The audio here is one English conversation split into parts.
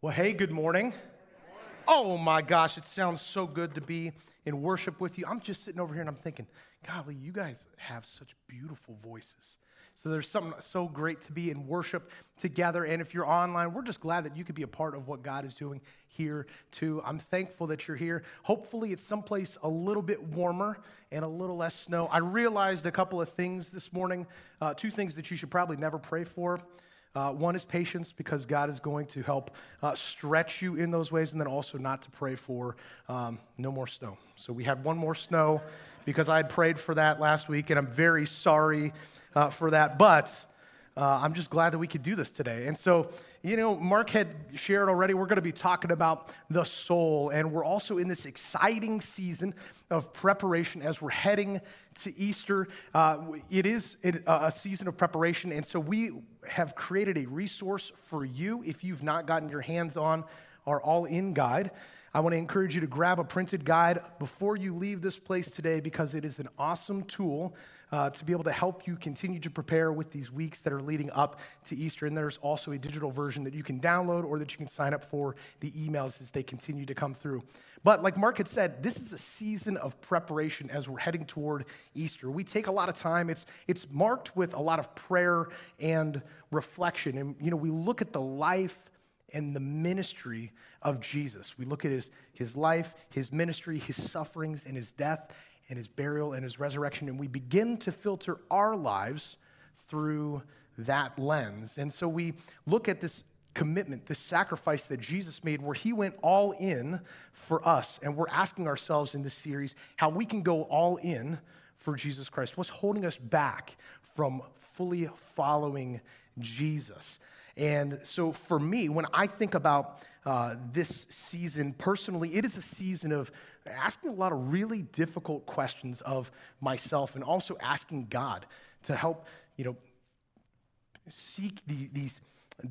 Well, hey, good morning. Oh my gosh, it sounds so good to be in worship with you. I'm just sitting over here and I'm thinking, golly, you guys have such beautiful voices. So there's something so great to be in worship together. And if you're online, we're just glad that you could be a part of what God is doing here too. I'm thankful that you're here. Hopefully, it's someplace a little bit warmer and a little less snow. I realized a couple of things this morning, uh, two things that you should probably never pray for. Uh, one is patience because God is going to help uh, stretch you in those ways, and then also not to pray for um, no more snow. So we had one more snow because I had prayed for that last week, and I'm very sorry uh, for that. But uh, I'm just glad that we could do this today. And so, you know, Mark had shared already, we're going to be talking about the soul. And we're also in this exciting season of preparation as we're heading to Easter. Uh, it is a season of preparation. And so we have created a resource for you if you've not gotten your hands on our all in guide. I want to encourage you to grab a printed guide before you leave this place today because it is an awesome tool uh, to be able to help you continue to prepare with these weeks that are leading up to Easter. And there's also a digital version that you can download or that you can sign up for the emails as they continue to come through. But like Mark had said, this is a season of preparation as we're heading toward Easter. We take a lot of time. It's, it's marked with a lot of prayer and reflection. And, you know, we look at the life and the ministry of Jesus. We look at his, his life, his ministry, his sufferings, and his death, and his burial and his resurrection, and we begin to filter our lives through that lens. And so we look at this commitment, this sacrifice that Jesus made, where he went all in for us. And we're asking ourselves in this series how we can go all in for Jesus Christ. What's holding us back from fully following Jesus? And so for me, when I think about uh, this season personally, it is a season of asking a lot of really difficult questions of myself and also asking God to help, you know, seek the, these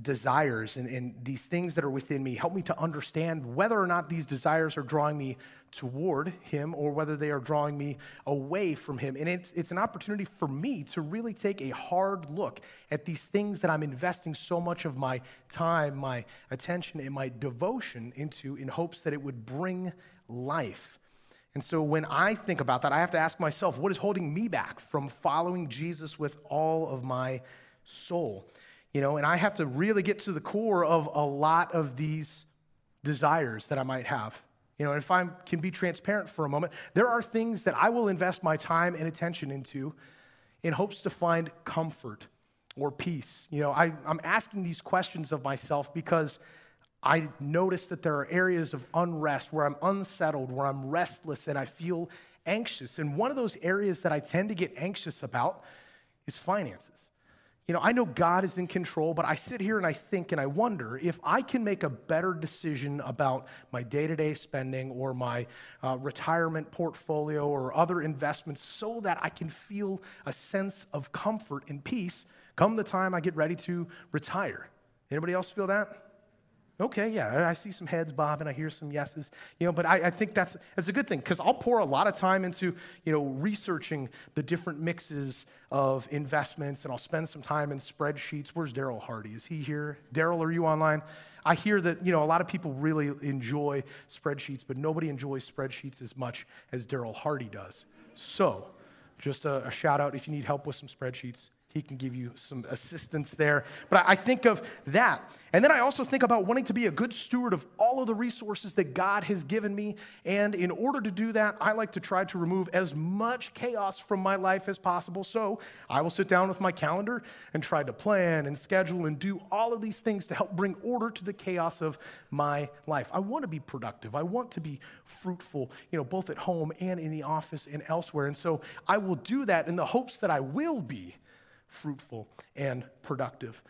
desires and, and, these things that are within me. Help me to understand whether or not these desires are drawing me toward Him or whether they are drawing me away from Him. And it's, it's an opportunity for me to really take a hard look at these things that I'm investing so much of my time, my attention, and my devotion into in hopes that it would bring life. And so when I think about that, I have to ask myself, what is holding me back from following Jesus with all of my soul? You know, and I have to really get to the core of a lot of these desires that I might have. You know, if I can be transparent for a moment, there are things that I will invest my time and attention into in hopes to find comfort or peace. You know, I, I'm asking these questions of myself because I notice that there are areas of unrest where I'm unsettled, where I'm restless, and I feel anxious. And one of those areas that I tend to get anxious about is finances. You know, I know God is in control, but I sit here and I think and I wonder if I can make a better decision about my day to day spending or my uh, retirement portfolio or other investments so that I can feel a sense of comfort and peace come the time I get ready to retire. Anybody else feel that? Okay, yeah, I see some heads bobbing. I hear some yeses. You know, but I, I think that's, that's a good thing because I'll pour a lot of time into, you know, researching the different mixes of investments and I'll spend some time in spreadsheets. Where's Daryl Hardy? Is he here? Daryl, are you online? I hear that, you know, a lot of people really enjoy spreadsheets, but nobody enjoys spreadsheets as much as Daryl Hardy does. So, just a, a shout out if you need help with some spreadsheets he can give you some assistance there. But I think of that. And then I also think about wanting to be a good steward of all of the resources that God has given me. And in order to do that, I like to try to remove as much chaos from my life as possible. So I will sit down with my calendar and try to plan and schedule and do all of these things to help bring order to the chaos of my life. I want to be productive. I want to be fruitful, you know, both at home and in the office and elsewhere. And so I will do that in the hopes that I will be fruitful and productive.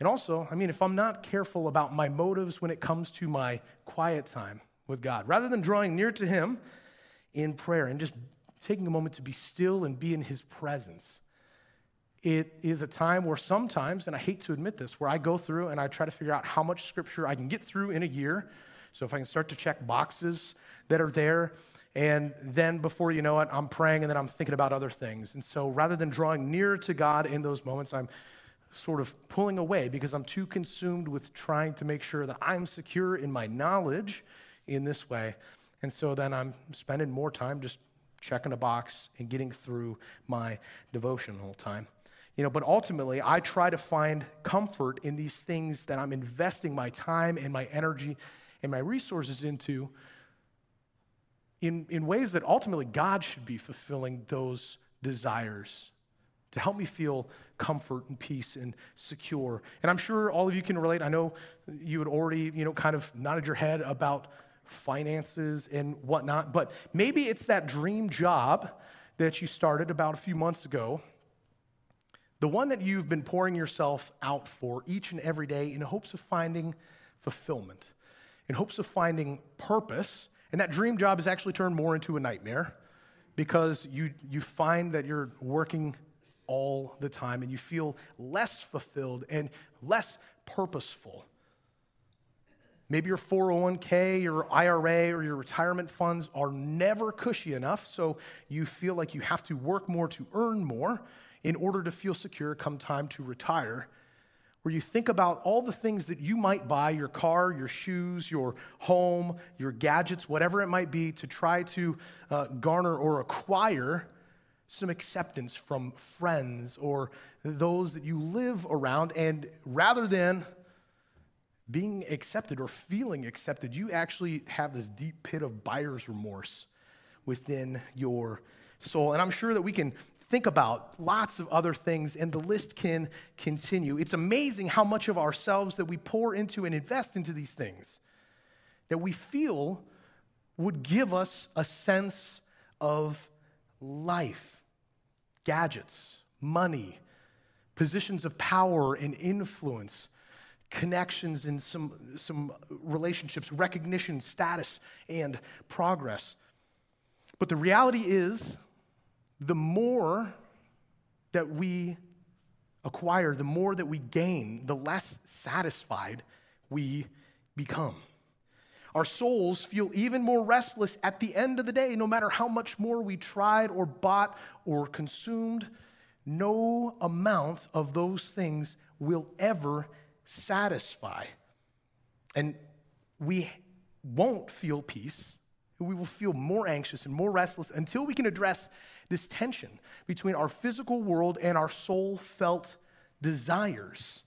And also, I mean, if I'm not careful about my motives when it comes to my quiet time with God, rather than drawing near to Him in prayer and just taking a moment to be still and be in His presence, it is a time where sometimes, and I hate to admit this, where I go through and I try to figure out how much scripture I can get through in a year. So if I can start to check boxes that are there, and then before you know it, I'm praying and then I'm thinking about other things. And so rather than drawing near to God in those moments, I'm sort of pulling away because I'm too consumed with trying to make sure that I'm secure in my knowledge in this way. And so then I'm spending more time just checking a box and getting through my devotional time. You know, but ultimately, I try to find comfort in these things that I'm investing my time and my energy and my resources into in, in ways that ultimately God should be fulfilling those desires to help me feel comfort and peace and secure. And I'm sure all of you can relate. I know you had already, you know, kind of nodded your head about finances and whatnot, but maybe it's that dream job that you started about a few months ago, the one that you've been pouring yourself out for each and every day in hopes of finding fulfillment, in hopes of finding purpose. And that dream job has actually turned more into a nightmare because you, you find that you're working all the time and you feel less fulfilled and less purposeful. Maybe your 401k, your IRA, or your retirement funds are never cushy enough, so you feel like you have to work more to earn more in order to feel secure come time to retire. Where you think about all the things that you might buy your car, your shoes, your home, your gadgets, whatever it might be, to try to uh, garner or acquire some acceptance from friends or those that you live around. And rather than being accepted or feeling accepted, you actually have this deep pit of buyer's remorse within your soul. And I'm sure that we can think about lots of other things, and the list can continue. It's amazing how much of ourselves that we pour into and invest into these things that we feel would give us a sense of life gadgets, money, positions of power and influence, connections in some, some relationships, recognition, status, and progress. But the reality is, the more that we acquire, the more that we gain, the less satisfied we become. Our souls feel even more restless at the end of the day, no matter how much more we tried or bought or consumed. No amount of those things will ever satisfy. And we won't feel peace. We will feel more anxious and more restless until we can address this tension between our physical world and our soul felt desires.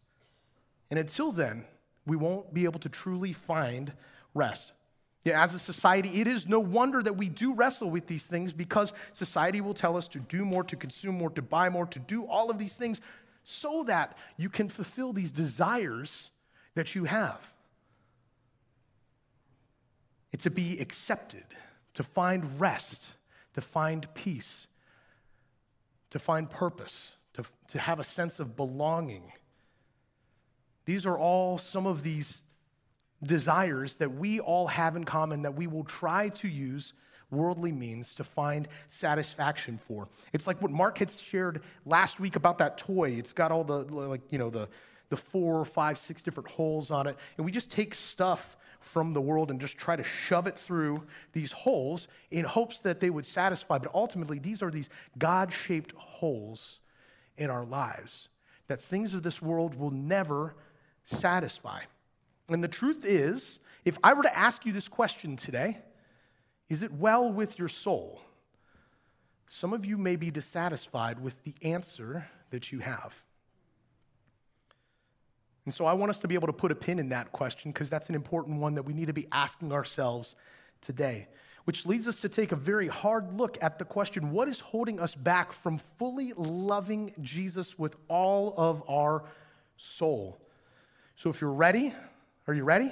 And until then, we won't be able to truly find rest. Yeah, as a society, it is no wonder that we do wrestle with these things because society will tell us to do more, to consume more, to buy more, to do all of these things so that you can fulfill these desires that you have. It's to be accepted, to find rest, to find peace, to find purpose, to, to have a sense of belonging. These are all some of these desires that we all have in common that we will try to use worldly means to find satisfaction for. It's like what Mark had shared last week about that toy. It's got all the like you know the the four, five, six different holes on it, and we just take stuff from the world and just try to shove it through these holes in hopes that they would satisfy. But ultimately, these are these God-shaped holes in our lives that things of this world will never satisfy. And the truth is, if I were to ask you this question today, is it well with your soul? Some of you may be dissatisfied with the answer that you have. And so I want us to be able to put a pin in that question because that's an important one that we need to be asking ourselves today. Which leads us to take a very hard look at the question what is holding us back from fully loving Jesus with all of our soul? So if you're ready, are you ready?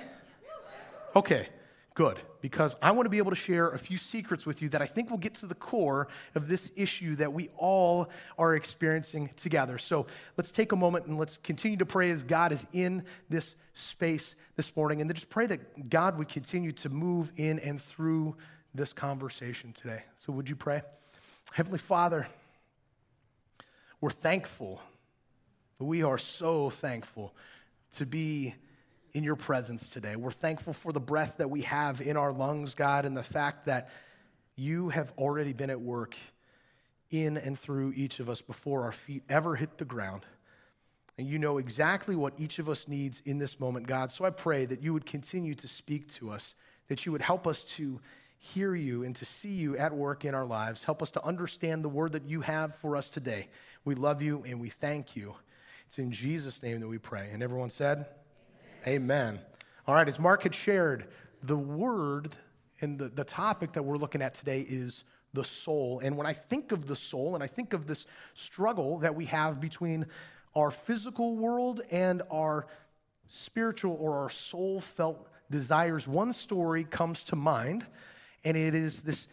Okay, good. Because I want to be able to share a few secrets with you that I think will get to the core of this issue that we all are experiencing together. So let's take a moment and let's continue to pray as God is in this space this morning. And just pray that God would continue to move in and through this conversation today. So would you pray? Heavenly Father, we're thankful. We are so thankful to be in your presence today. We're thankful for the breath that we have in our lungs, God, and the fact that you have already been at work in and through each of us before our feet ever hit the ground. And you know exactly what each of us needs in this moment, God. So I pray that you would continue to speak to us, that you would help us to hear you and to see you at work in our lives. Help us to understand the word that you have for us today. We love you and we thank you. It's in Jesus' name that we pray. And everyone said, Amen. All right, as Mark had shared, the word and the, the topic that we're looking at today is the soul. And when I think of the soul and I think of this struggle that we have between our physical world and our spiritual or our soul felt desires, one story comes to mind, and it is this.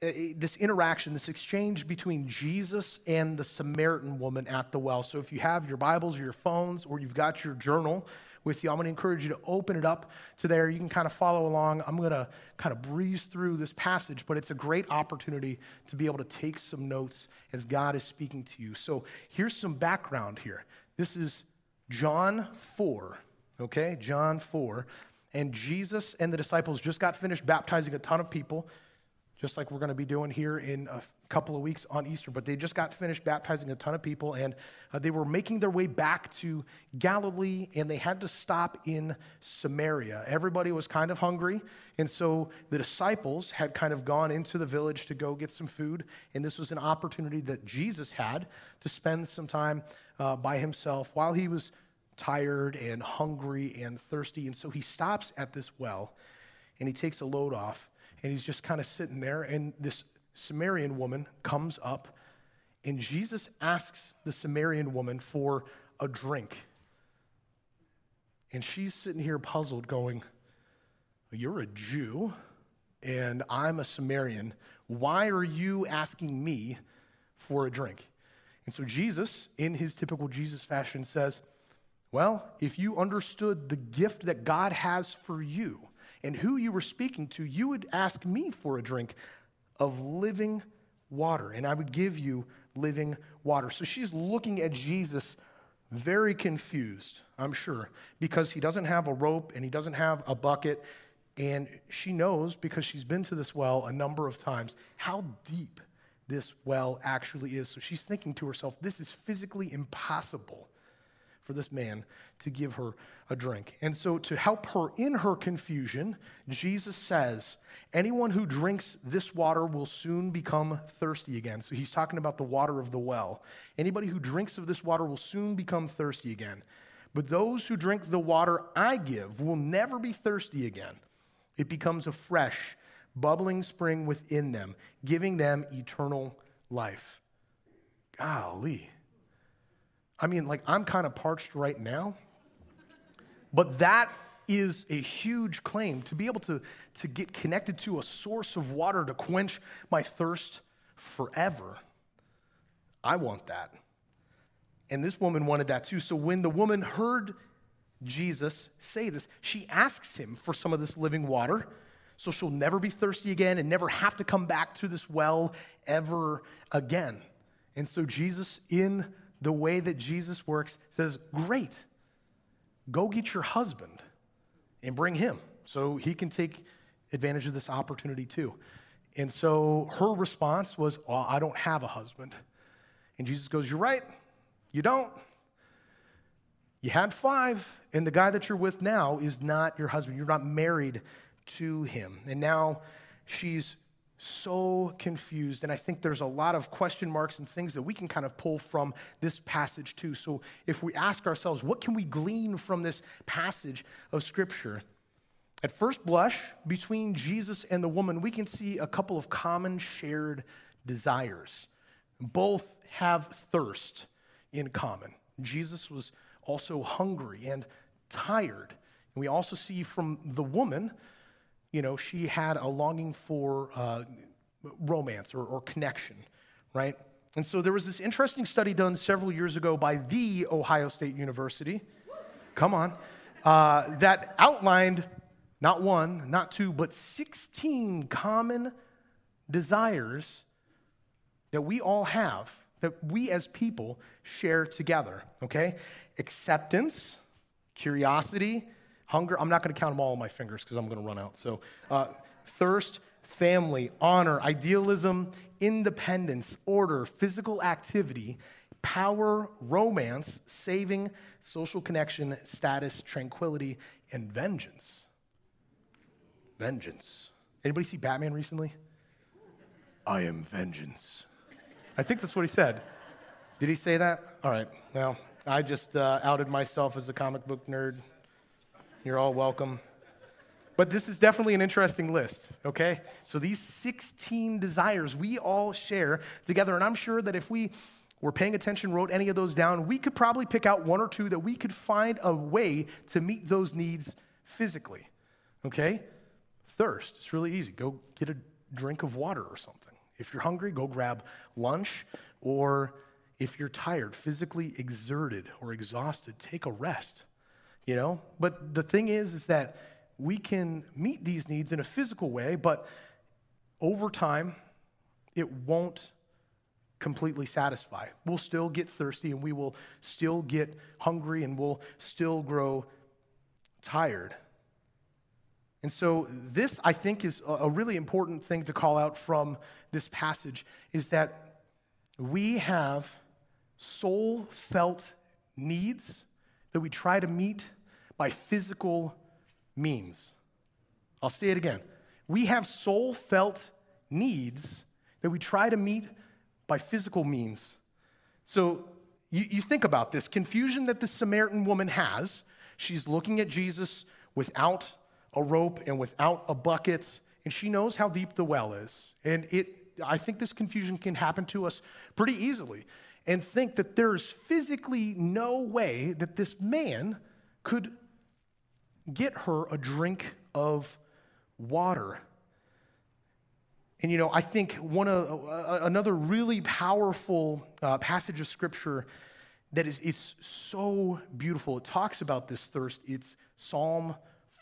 Uh, this interaction, this exchange between Jesus and the Samaritan woman at the well. So, if you have your Bibles or your phones, or you've got your journal, with you. I'm going to encourage you to open it up to there. You can kind of follow along. I'm going to kind of breeze through this passage, but it's a great opportunity to be able to take some notes as God is speaking to you. So here's some background here. This is John 4, okay? John 4. And Jesus and the disciples just got finished baptizing a ton of people just like we're going to be doing here in a couple of weeks on Easter. But they just got finished baptizing a ton of people, and uh, they were making their way back to Galilee, and they had to stop in Samaria. Everybody was kind of hungry, and so the disciples had kind of gone into the village to go get some food, and this was an opportunity that Jesus had to spend some time uh, by himself while he was tired and hungry and thirsty. And so he stops at this well, and he takes a load off and he's just kind of sitting there. And this Samaritan woman comes up, and Jesus asks the Samaritan woman for a drink. And she's sitting here puzzled, going, You're a Jew, and I'm a Samaritan. Why are you asking me for a drink? And so Jesus, in his typical Jesus fashion, says, Well, if you understood the gift that God has for you, and who you were speaking to, you would ask me for a drink of living water, and I would give you living water. So she's looking at Jesus very confused, I'm sure, because he doesn't have a rope and he doesn't have a bucket. And she knows, because she's been to this well a number of times, how deep this well actually is. So she's thinking to herself, this is physically impossible for this man to give her a drink. And so, to help her in her confusion, Jesus says, Anyone who drinks this water will soon become thirsty again. So, he's talking about the water of the well. Anybody who drinks of this water will soon become thirsty again. But those who drink the water I give will never be thirsty again. It becomes a fresh, bubbling spring within them, giving them eternal life. Golly. I mean, like, I'm kind of parched right now, but that is a huge claim to be able to, to get connected to a source of water to quench my thirst forever. I want that. And this woman wanted that too. So when the woman heard Jesus say this, she asks him for some of this living water so she'll never be thirsty again and never have to come back to this well ever again. And so Jesus, in the way that Jesus works says, Great, go get your husband and bring him so he can take advantage of this opportunity too. And so her response was, Well, I don't have a husband. And Jesus goes, You're right, you don't. You had five, and the guy that you're with now is not your husband. You're not married to him. And now she's so confused. And I think there's a lot of question marks and things that we can kind of pull from this passage too. So if we ask ourselves, what can we glean from this passage of Scripture? At first blush, between Jesus and the woman, we can see a couple of common shared desires. Both have thirst in common. Jesus was also hungry and tired. And we also see from the woman you know, she had a longing for uh, romance or, or connection, right? And so there was this interesting study done several years ago by the Ohio State University. Come on. Uh, that outlined not one, not two, but 16 common desires that we all have, that we as people share together, okay? Acceptance, curiosity, Hunger, I'm not going to count them all on my fingers because I'm going to run out. So, uh, thirst, family, honor, idealism, independence, order, physical activity, power, romance, saving, social connection, status, tranquility, and vengeance. Vengeance. Anybody see Batman recently? I am vengeance. I think that's what he said. Did he say that? All right. Well, I just uh, outed myself as a comic book nerd. You're all welcome. But this is definitely an interesting list, okay? So these 16 desires we all share together, and I'm sure that if we were paying attention, wrote any of those down, we could probably pick out one or two that we could find a way to meet those needs physically, okay? Thirst, it's really easy. Go get a drink of water or something. If you're hungry, go grab lunch, or if you're tired, physically exerted or exhausted, take a rest, you know? But the thing is, is that we can meet these needs in a physical way, but over time, it won't completely satisfy. We'll still get thirsty and we will still get hungry and we'll still grow tired. And so, this, I think, is a really important thing to call out from this passage is that we have soul felt needs that we try to meet by physical means. I'll say it again. We have soul felt needs that we try to meet by physical means. So you, you, think about this confusion that the Samaritan woman has. She's looking at Jesus without a rope and without a bucket, and she knows how deep the well is. And it, I think this confusion can happen to us pretty easily. And think that there's physically no way that this man could get her a drink of water. And you know, I think one uh, another really powerful uh, passage of scripture that is, is so beautiful. It talks about this thirst. It's Psalm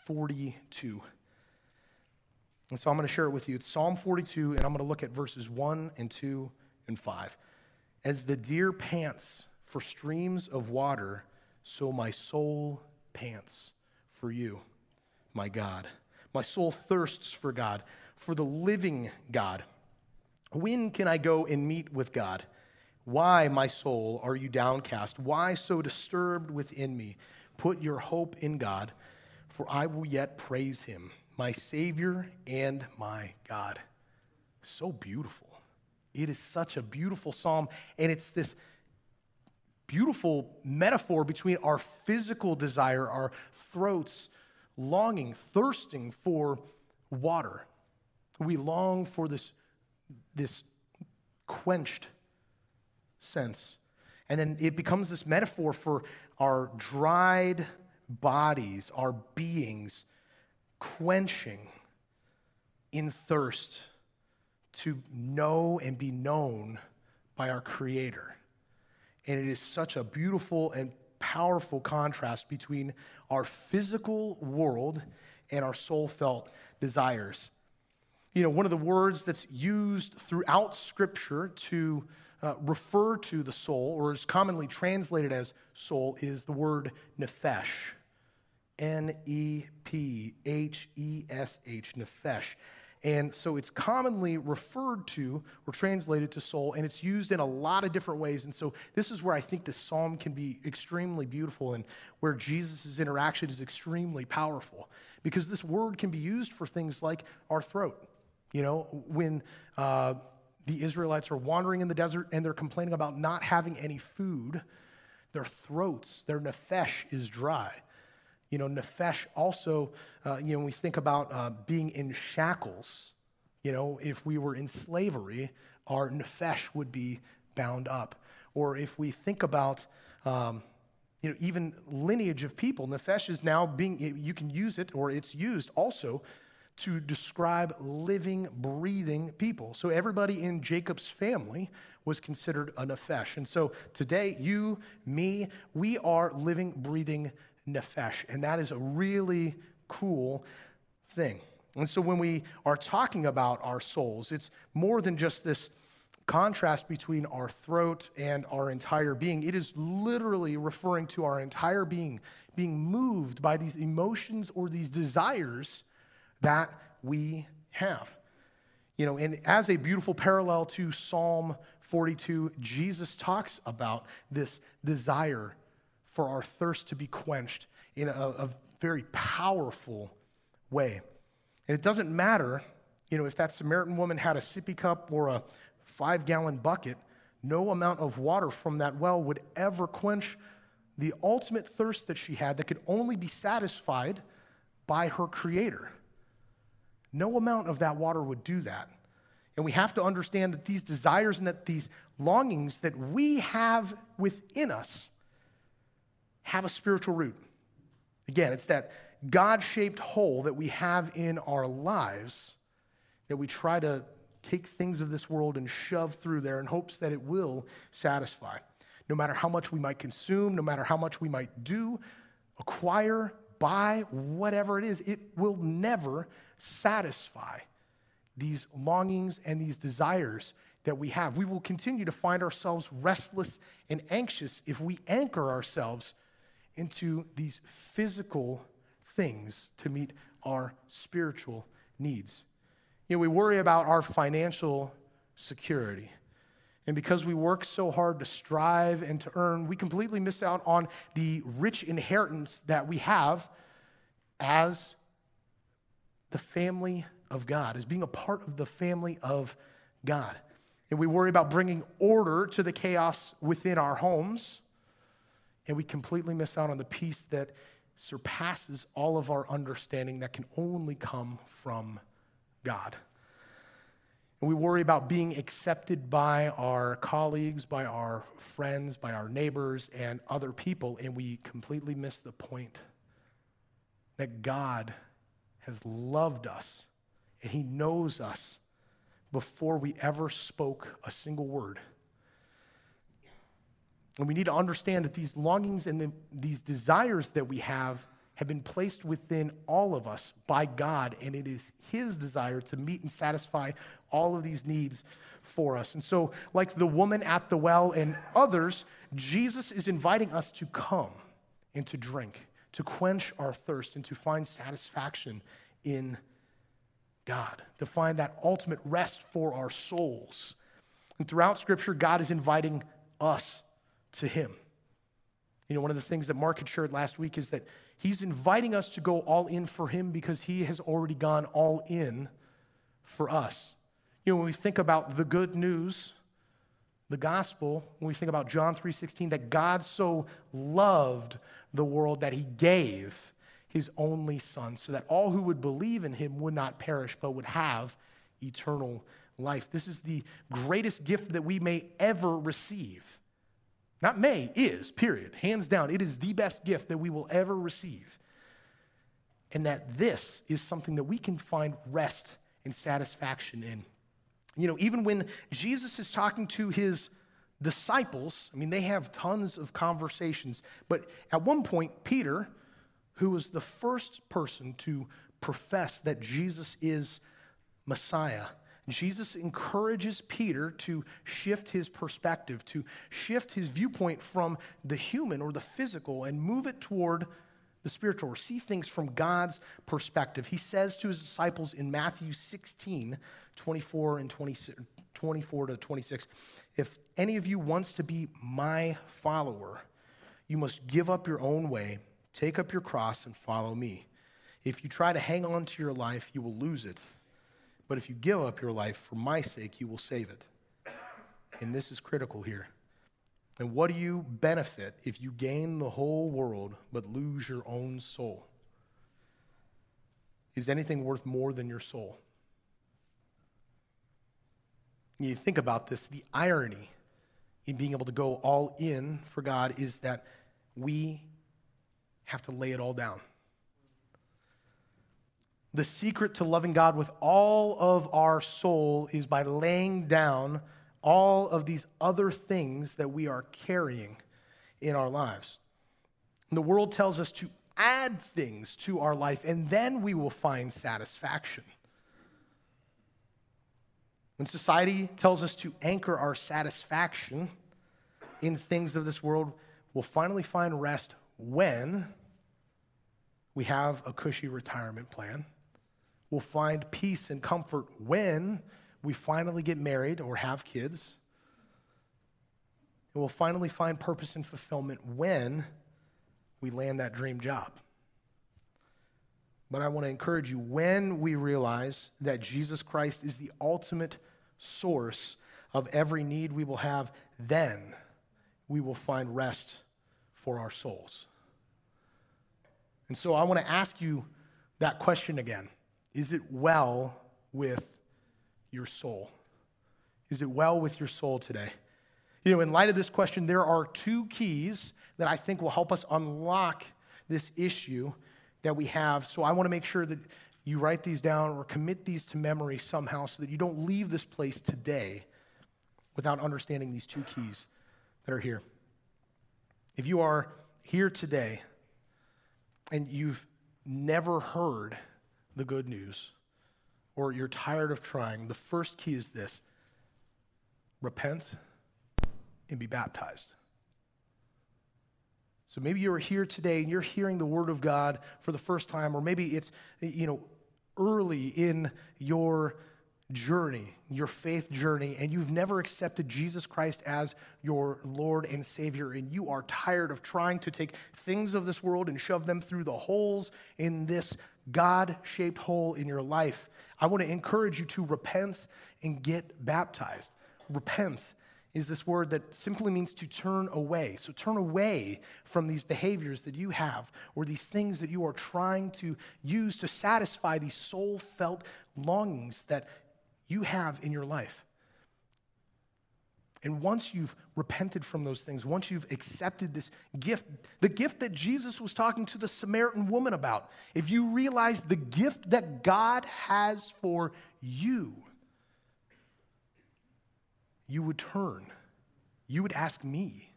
42. And so I'm going to share it with you. It's Psalm 42, and I'm going to look at verses 1 and 2 and 5. As the deer pants for streams of water, so my soul pants for you, my God. My soul thirsts for God, for the living God. When can I go and meet with God? Why, my soul, are you downcast? Why so disturbed within me? Put your hope in God, for I will yet praise him, my Savior and my God. So beautiful. It is such a beautiful psalm, and it's this beautiful metaphor between our physical desire, our throats longing, thirsting for water. We long for this, this quenched sense. And then it becomes this metaphor for our dried bodies, our beings quenching in thirst to know and be known by our Creator. And it is such a beautiful and powerful contrast between our physical world and our soul felt desires. You know, one of the words that's used throughout Scripture to uh, refer to the soul, or is commonly translated as soul, is the word nephesh. N E P H E S H, nephesh. And so it's commonly referred to or translated to soul, and it's used in a lot of different ways. And so this is where I think the psalm can be extremely beautiful and where Jesus' interaction is extremely powerful. Because this word can be used for things like our throat. You know, when uh, the Israelites are wandering in the desert and they're complaining about not having any food, their throats, their nephesh is dry. You know, nephesh also, uh, you know, when we think about uh, being in shackles, you know, if we were in slavery, our nephesh would be bound up. Or if we think about, um, you know, even lineage of people, nephesh is now being, you can use it, or it's used also to describe living, breathing people. So everybody in Jacob's family was considered a nephesh. And so today, you, me, we are living, breathing nephesh. And that is a really cool thing. And so when we are talking about our souls, it's more than just this contrast between our throat and our entire being. It is literally referring to our entire being being moved by these emotions or these desires that we have. You know, and as a beautiful parallel to Psalm 42, Jesus talks about this desire for our thirst to be quenched in a, a very powerful way. And it doesn't matter, you know, if that Samaritan woman had a sippy cup or a five gallon bucket, no amount of water from that well would ever quench the ultimate thirst that she had that could only be satisfied by her Creator. No amount of that water would do that. And we have to understand that these desires and that these longings that we have within us have a spiritual root. Again, it's that God shaped hole that we have in our lives that we try to take things of this world and shove through there in hopes that it will satisfy. No matter how much we might consume, no matter how much we might do, acquire, buy, whatever it is, it will never satisfy these longings and these desires that we have. We will continue to find ourselves restless and anxious if we anchor ourselves into these physical things to meet our spiritual needs. You know, we worry about our financial security. And because we work so hard to strive and to earn, we completely miss out on the rich inheritance that we have as the family of God, as being a part of the family of God. And we worry about bringing order to the chaos within our homes, and we completely miss out on the peace that surpasses all of our understanding that can only come from God. And we worry about being accepted by our colleagues, by our friends, by our neighbors, and other people, and we completely miss the point that God has loved us and He knows us before we ever spoke a single word. And we need to understand that these longings and the, these desires that we have have been placed within all of us by God, and it is His desire to meet and satisfy all of these needs for us. And so, like the woman at the well and others, Jesus is inviting us to come and to drink, to quench our thirst, and to find satisfaction in God, to find that ultimate rest for our souls. And throughout Scripture, God is inviting us to Him. You know, one of the things that Mark had shared last week is that He's inviting us to go all in for Him because He has already gone all in for us. You know, when we think about the good news, the gospel, when we think about John 3:16, that God so loved the world that He gave his only son, so that all who would believe in him would not perish, but would have eternal life. This is the greatest gift that we may ever receive. Not may, is, period. Hands down, it is the best gift that we will ever receive. And that this is something that we can find rest and satisfaction in. You know, even when Jesus is talking to his disciples, I mean, they have tons of conversations, but at one point, Peter, who was the first person to profess that Jesus is Messiah. Jesus encourages Peter to shift his perspective, to shift his viewpoint from the human or the physical and move it toward the spiritual, or see things from God's perspective. He says to his disciples in Matthew 16, 24 and 26, 24 to 26, if any of you wants to be my follower, you must give up your own way Take up your cross and follow me. If you try to hang on to your life, you will lose it. But if you give up your life for my sake, you will save it. And this is critical here. And what do you benefit if you gain the whole world but lose your own soul? Is anything worth more than your soul? You think about this, the irony in being able to go all in for God is that we have to lay it all down. The secret to loving God with all of our soul is by laying down all of these other things that we are carrying in our lives. And the world tells us to add things to our life, and then we will find satisfaction. When society tells us to anchor our satisfaction in things of this world, we'll finally find rest when we have a cushy retirement plan. We'll find peace and comfort when we finally get married or have kids. And we'll finally find purpose and fulfillment when we land that dream job. But I want to encourage you when we realize that Jesus Christ is the ultimate source of every need we will have, then we will find rest for our souls. And so I want to ask you that question again Is it well with your soul? Is it well with your soul today? You know, in light of this question, there are two keys that I think will help us unlock this issue that we have. So I want to make sure that you write these down or commit these to memory somehow so that you don't leave this place today without understanding these two keys that are here. If you are here today and you've never heard the good news or you're tired of trying, the first key is this repent and be baptized. So maybe you're here today and you're hearing the word of God for the first time, or maybe it's, you know, early in your journey, your faith journey, and you've never accepted Jesus Christ as your Lord and Savior, and you are tired of trying to take things of this world and shove them through the holes in this God shaped hole in your life, I want to encourage you to repent and get baptized. Repent is this word that simply means to turn away. So turn away from these behaviors that you have or these things that you are trying to use to satisfy these soul felt longings that you have in your life. And once you've repented from those things, once you've accepted this gift, the gift that Jesus was talking to the Samaritan woman about, if you realize the gift that God has for you, you would turn. You would ask me.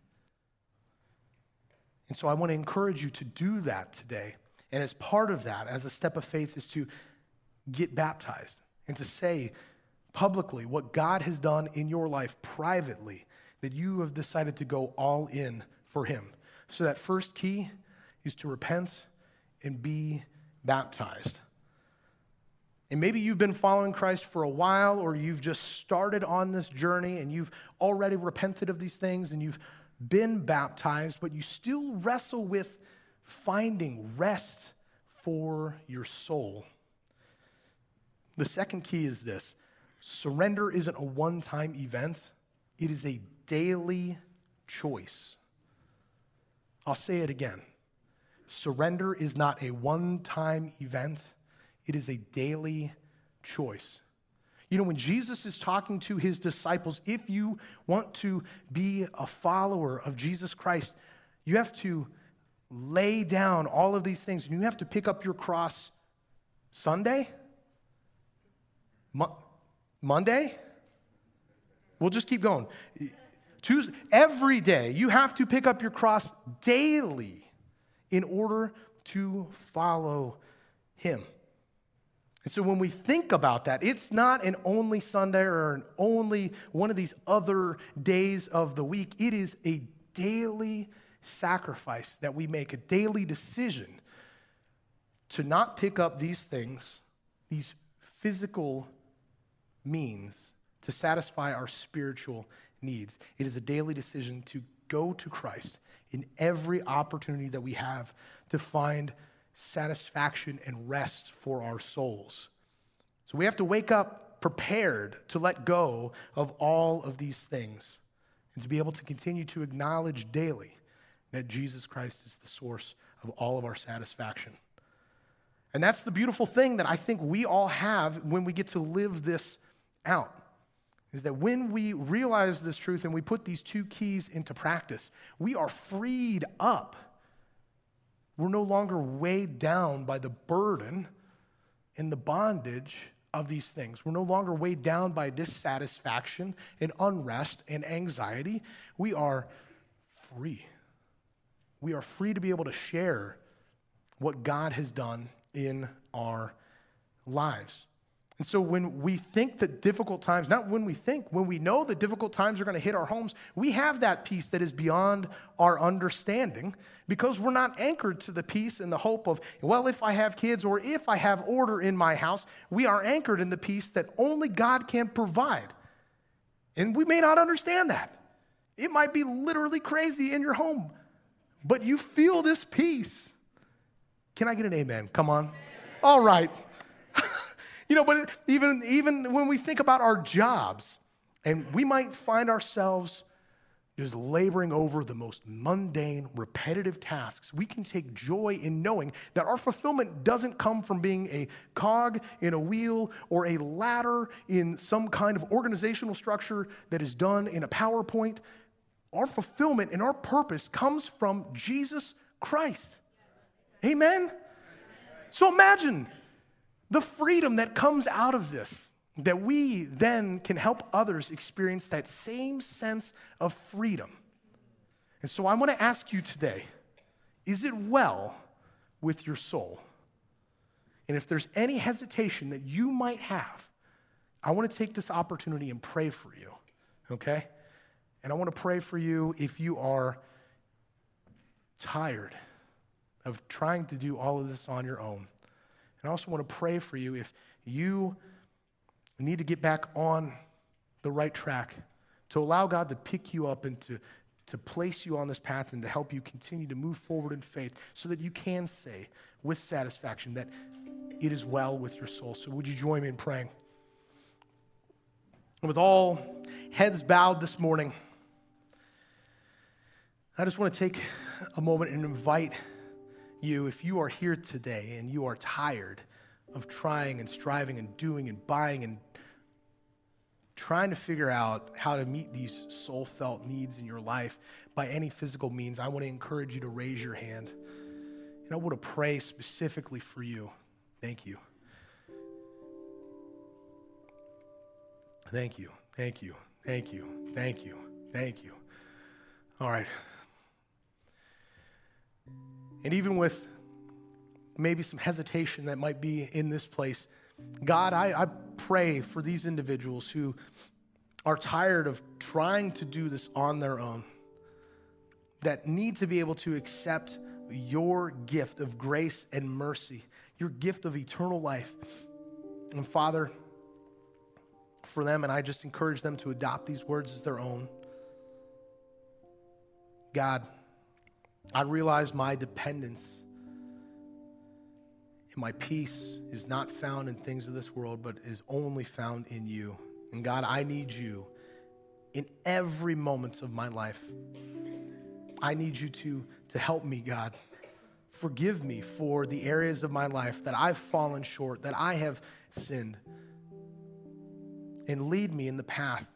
And so I want to encourage you to do that today. And as part of that, as a step of faith, is to get baptized and to say publicly what God has done in your life privately, that you have decided to go all in for Him. So that first key is to repent and be baptized. And maybe you've been following Christ for a while, or you've just started on this journey and you've already repented of these things and you've been baptized, but you still wrestle with finding rest for your soul. The second key is this surrender isn't a one time event, it is a daily choice. I'll say it again. Surrender is not a one time event it is a daily choice. You know, when Jesus is talking to his disciples, if you want to be a follower of Jesus Christ, you have to lay down all of these things and you have to pick up your cross Sunday, Monday. We'll just keep going. Tuesday, every day, you have to pick up your cross daily in order to follow him. And so when we think about that, it's not an only Sunday or an only one of these other days of the week. It is a daily sacrifice that we make, a daily decision to not pick up these things, these physical means to satisfy our spiritual needs. It is a daily decision to go to Christ in every opportunity that we have to find satisfaction and rest for our souls. So we have to wake up prepared to let go of all of these things and to be able to continue to acknowledge daily that Jesus Christ is the source of all of our satisfaction. And that's the beautiful thing that I think we all have when we get to live this out. Is that when we realize this truth and we put these two keys into practice, we are freed up we're no longer weighed down by the burden and the bondage of these things. We're no longer weighed down by dissatisfaction and unrest and anxiety. We are free. We are free to be able to share what God has done in our lives. And so when we think that difficult times, not when we think, when we know that difficult times are going to hit our homes, we have that peace that is beyond our understanding because we're not anchored to the peace and the hope of, well, if I have kids or if I have order in my house, we are anchored in the peace that only God can provide. And we may not understand that. It might be literally crazy in your home, but you feel this peace. Can I get an amen? Come on. All right. You know, but even, even when we think about our jobs, and we might find ourselves just laboring over the most mundane, repetitive tasks, we can take joy in knowing that our fulfillment doesn't come from being a cog in a wheel or a ladder in some kind of organizational structure that is done in a PowerPoint. Our fulfillment and our purpose comes from Jesus Christ. Amen? So imagine the freedom that comes out of this, that we then can help others experience that same sense of freedom. And so I want to ask you today is it well with your soul? And if there's any hesitation that you might have, I want to take this opportunity and pray for you, okay? And I want to pray for you if you are tired of trying to do all of this on your own. And I also want to pray for you if you need to get back on the right track, to allow God to pick you up and to, to place you on this path and to help you continue to move forward in faith so that you can say with satisfaction that it is well with your soul. So, would you join me in praying? And with all heads bowed this morning, I just want to take a moment and invite you, if you are here today and you are tired of trying and striving and doing and buying and trying to figure out how to meet these soul felt needs in your life by any physical means, I want to encourage you to raise your hand. And I want to pray specifically for you. Thank you. Thank you. Thank you. Thank you. Thank you. Thank you. All right. And even with maybe some hesitation that might be in this place, God, I, I pray for these individuals who are tired of trying to do this on their own, that need to be able to accept your gift of grace and mercy, your gift of eternal life. And Father, for them, and I just encourage them to adopt these words as their own. God, I realize my dependence and my peace is not found in things of this world, but is only found in you. And God, I need you in every moment of my life. I need you to, to help me, God. Forgive me for the areas of my life that I've fallen short, that I have sinned. And lead me in the path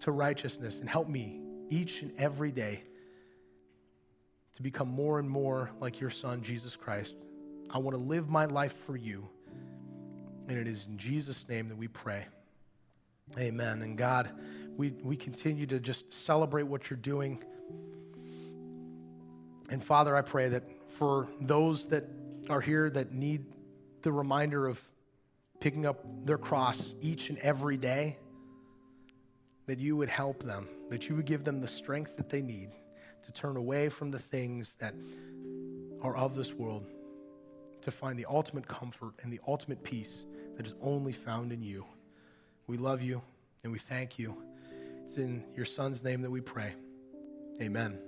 to righteousness and help me each and every day to become more and more like your son, Jesus Christ. I want to live my life for you. And it is in Jesus' name that we pray. Amen. And God, we, we continue to just celebrate what you're doing. And Father, I pray that for those that are here that need the reminder of picking up their cross each and every day, that you would help them, that you would give them the strength that they need to turn away from the things that are of this world, to find the ultimate comfort and the ultimate peace that is only found in you. We love you and we thank you. It's in your Son's name that we pray. Amen.